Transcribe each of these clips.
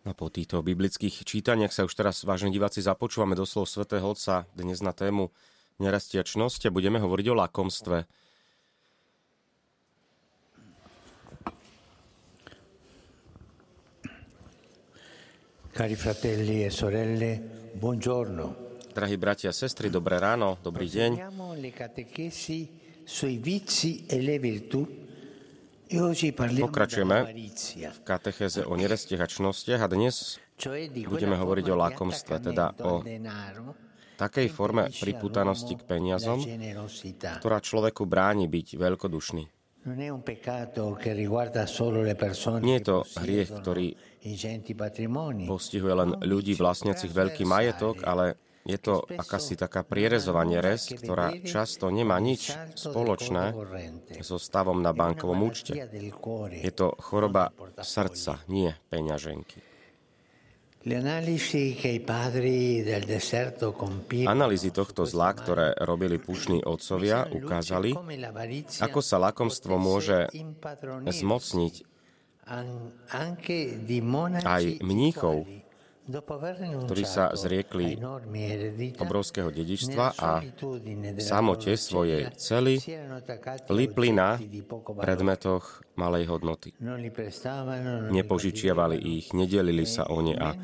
A po týchto biblických čítaniach sa už teraz, vážení diváci, započúvame do slov svätého Otca dnes na tému nerastiačnosť a budeme hovoriť o lakomstve. Cari fratelli e sorelle, buongiorno. Drahí bratia a sestry, dobré ráno, dobrý deň. Sui vizi e le virtù Pokračujeme v katechéze o nerestiach a dnes budeme hovoriť o lakomstve, teda o takej forme priputanosti k peniazom, ktorá človeku bráni byť veľkodušný. Nie je to hriech, ktorý postihuje len ľudí vlastniacich veľký majetok, ale je to akási taká prierezová neres, ktorá často nemá nič spoločné so stavom na bankovom účte. Je to choroba srdca, nie peňaženky. Analýzy tohto zla, ktoré robili pušní otcovia, ukázali, ako sa lakomstvo môže zmocniť aj mníchov, ktorí sa zriekli obrovského dedičstva a v samote svojej cely lipli na predmetoch malej hodnoty. Nepožičiavali ich, nedelili sa o ne a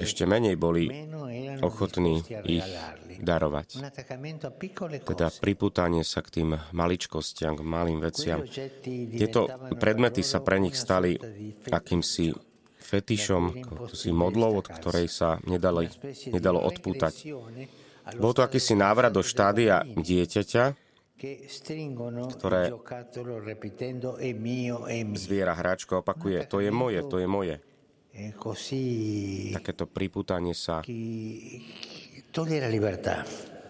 ešte menej boli ochotní ich darovať. Teda priputanie sa k tým maličkostiam, k malým veciam. Tieto predmety sa pre nich stali akýmsi fetišom, si modlou, od ktorej sa nedali, nedalo odpútať. Bol to akýsi návrat do štádia dieťaťa, ktoré zviera hráčko opakuje, to je moje, to je moje. Takéto priputanie sa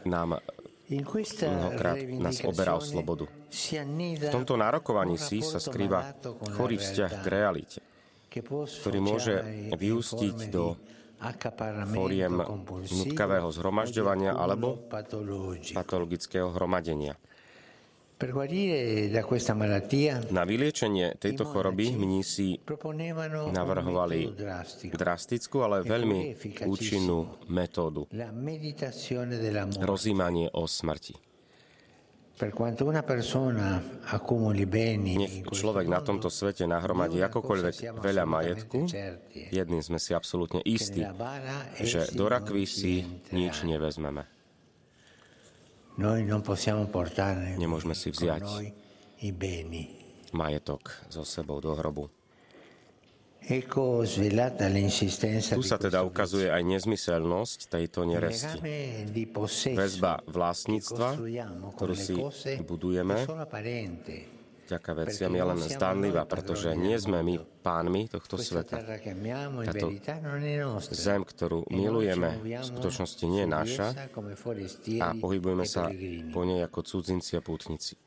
nám mnohokrát nás oberá o slobodu. V tomto nárokovaní si sa skrýva chorý vzťah k realite, ktorý môže vyústiť do fóriem nutkavého zhromažďovania alebo patologického hromadenia. Na vyliečenie tejto choroby mnísi navrhovali drastickú, ale veľmi účinnú metódu. Rozímanie o smrti. Nech človek na tomto svete nahromadí akokoľvek veľa majetku, jedným sme si absolútne istí, že do rakvy si nič nevezmeme. Nemôžeme si vziať majetok so sebou do hrobu. Tu sa teda ukazuje aj nezmyselnosť tejto neresti. Väzba vlastníctva, ktorú si budujeme, vďaka veciam je len zdánlivá, pretože nie sme my pánmi tohto sveta. Táto zem, ktorú milujeme, v skutočnosti nie je naša a pohybujeme sa po nej ako cudzinci a pútnici.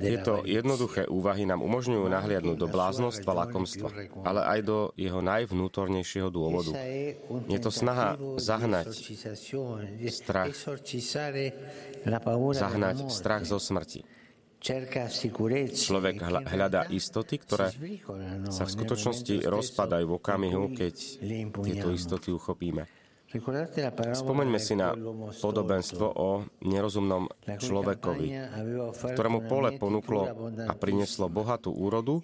Tieto jednoduché úvahy nám umožňujú nahliadnúť do bláznostva lakomstva, ale aj do jeho najvnútornejšieho dôvodu. Je to snaha zahnať strach, zahnať strach zo smrti. Človek hľadá istoty, ktoré sa v skutočnosti rozpadajú v okamihu, keď tieto istoty uchopíme. Spomeňme si na podobenstvo o nerozumnom človekovi, ktorému pole ponúklo a prinieslo bohatú úrodu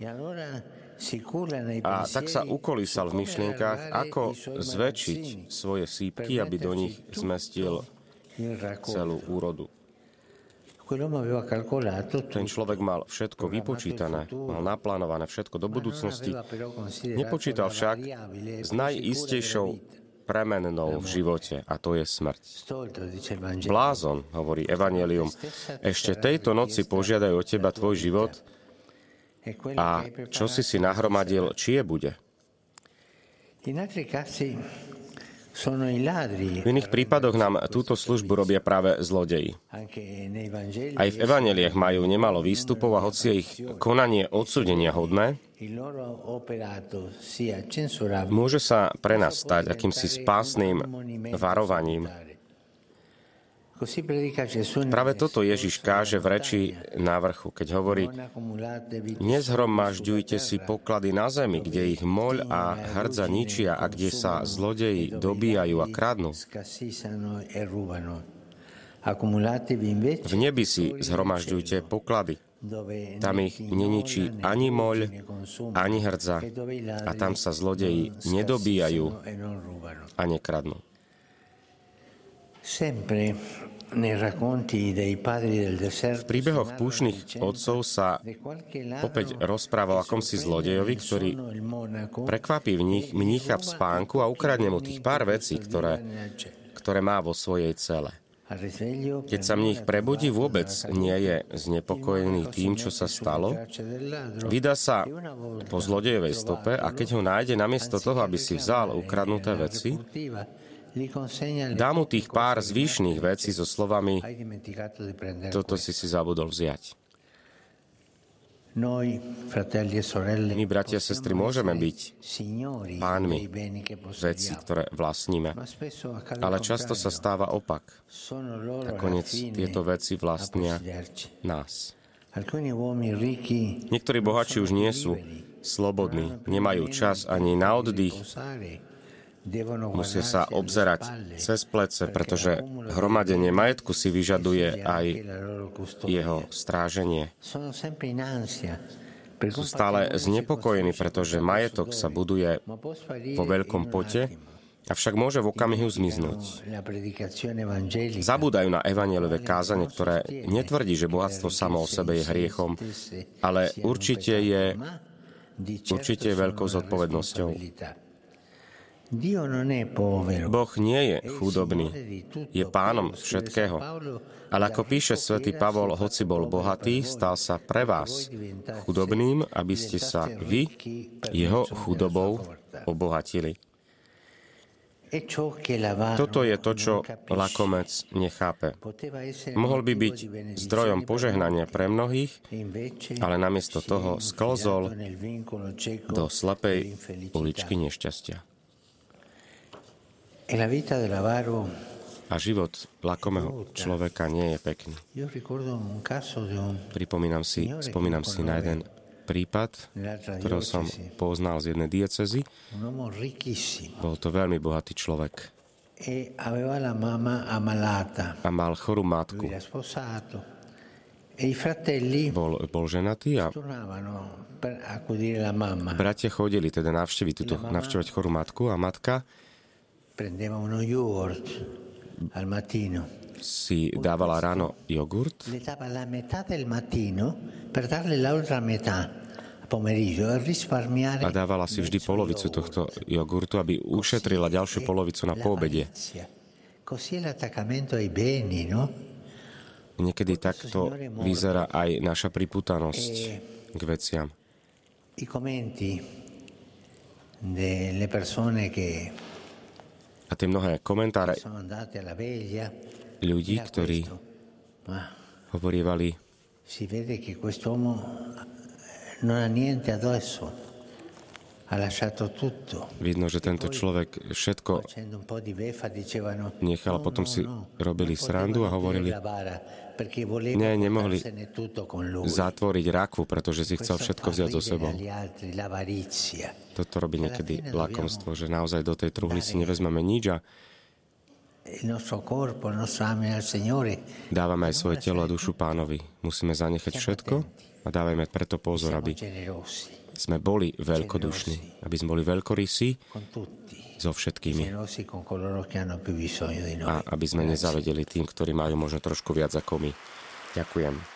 a tak sa ukolísal v myšlienkách, ako zväčšiť svoje sípky, aby do nich zmestil celú úrodu. Ten človek mal všetko vypočítané, mal naplánované všetko do budúcnosti. Nepočítal však s najistejšou premennou v živote a to je smrť. Blázon, hovorí Evangelium, ešte tejto noci požiadajú o teba tvoj život a čo si si nahromadil, či je bude. V iných prípadoch nám túto službu robia práve zlodeji. Aj v evaneliách majú nemalo výstupov a hoci je ich konanie odsudenia hodné, môže sa pre nás stať akýmsi spásnym varovaním. Práve toto Ježiš káže v reči na vrchu, keď hovorí Nezhromažďujte si poklady na zemi, kde ich moľ a hrdza ničia a kde sa zlodeji dobíjajú a kradnú. V nebi si zhromažďujte poklady. Tam ich neničí ani moľ, ani hrdza. A tam sa zlodeji nedobíjajú a nekradnú. V príbehoch púšnych otcov sa opäť rozpráva o akomsi zlodejovi, ktorý prekvapí v nich mnícha v spánku a ukradne mu tých pár vecí, ktoré, ktoré má vo svojej cele. Keď sa mních prebudí, vôbec nie je znepokojený tým, čo sa stalo. Vydá sa po zlodejovej stope a keď ho nájde namiesto toho, aby si vzal ukradnuté veci, Dá mu tých pár zvyšných vecí so slovami toto si si zabudol vziať. My, bratia a sestry, môžeme byť pánmi veci, ktoré vlastníme, ale často sa stáva opak. Nakoniec tieto veci vlastnia nás. Niektorí bohači už nie sú slobodní, nemajú čas ani na oddych, Musia sa obzerať cez plece, pretože hromadenie majetku si vyžaduje aj jeho stráženie. Sú stále znepokojení, pretože majetok sa buduje po veľkom pote, avšak môže v okamihu zmiznúť. Zabúdajú na evanielové kázanie, ktoré netvrdí, že bohatstvo samo o sebe je hriechom, ale určite je, určite je veľkou zodpovednosťou. Boh nie je chudobný, je pánom všetkého. Ale ako píše svätý Pavol, hoci bol bohatý, stal sa pre vás chudobným, aby ste sa vy jeho chudobou obohatili. Toto je to, čo lakomec nechápe. Mohol by byť zdrojom požehnania pre mnohých, ale namiesto toho sklzol do slepej uličky nešťastia. A život lakomého človeka nie je pekný. Pripomínam si, spomínam si na jeden prípad, ktorého som poznal z jednej diecezy. Bol to veľmi bohatý človek. E a mal chorú matku. E bol, bol ženatý a bratia chodili teda navštíviť túto, navštívať chorú matku a matka prendeva uno yogurt al mattino. Si dávala ráno jogurt. Le dava la metà del mattino per darle l'altra metà a dávala si vždy polovicu tohto jogurtu, aby ušetrila ďalšiu polovicu na poobede. No? Niekedy takto vyzerá aj naša priputanosť k veciam. I commenti delle persone che a tie mnohé komentáre ľudí, ktorí hovorievali Vidno, že tento človek všetko nechal, potom si robili srandu a hovorili, nie, nemohli zatvoriť rakvu, pretože si chcel všetko vziať so sebou. Toto robí niekedy lakomstvo, že naozaj do tej truhly si nevezmeme nič a dávame aj svoje telo a dušu pánovi. Musíme zanechať všetko a dávajme preto pozor, aby sme boli veľkodušní, aby sme boli veľkorysí so všetkými. A aby sme nezavedeli tým, ktorí majú možno trošku viac ako my. Ďakujem.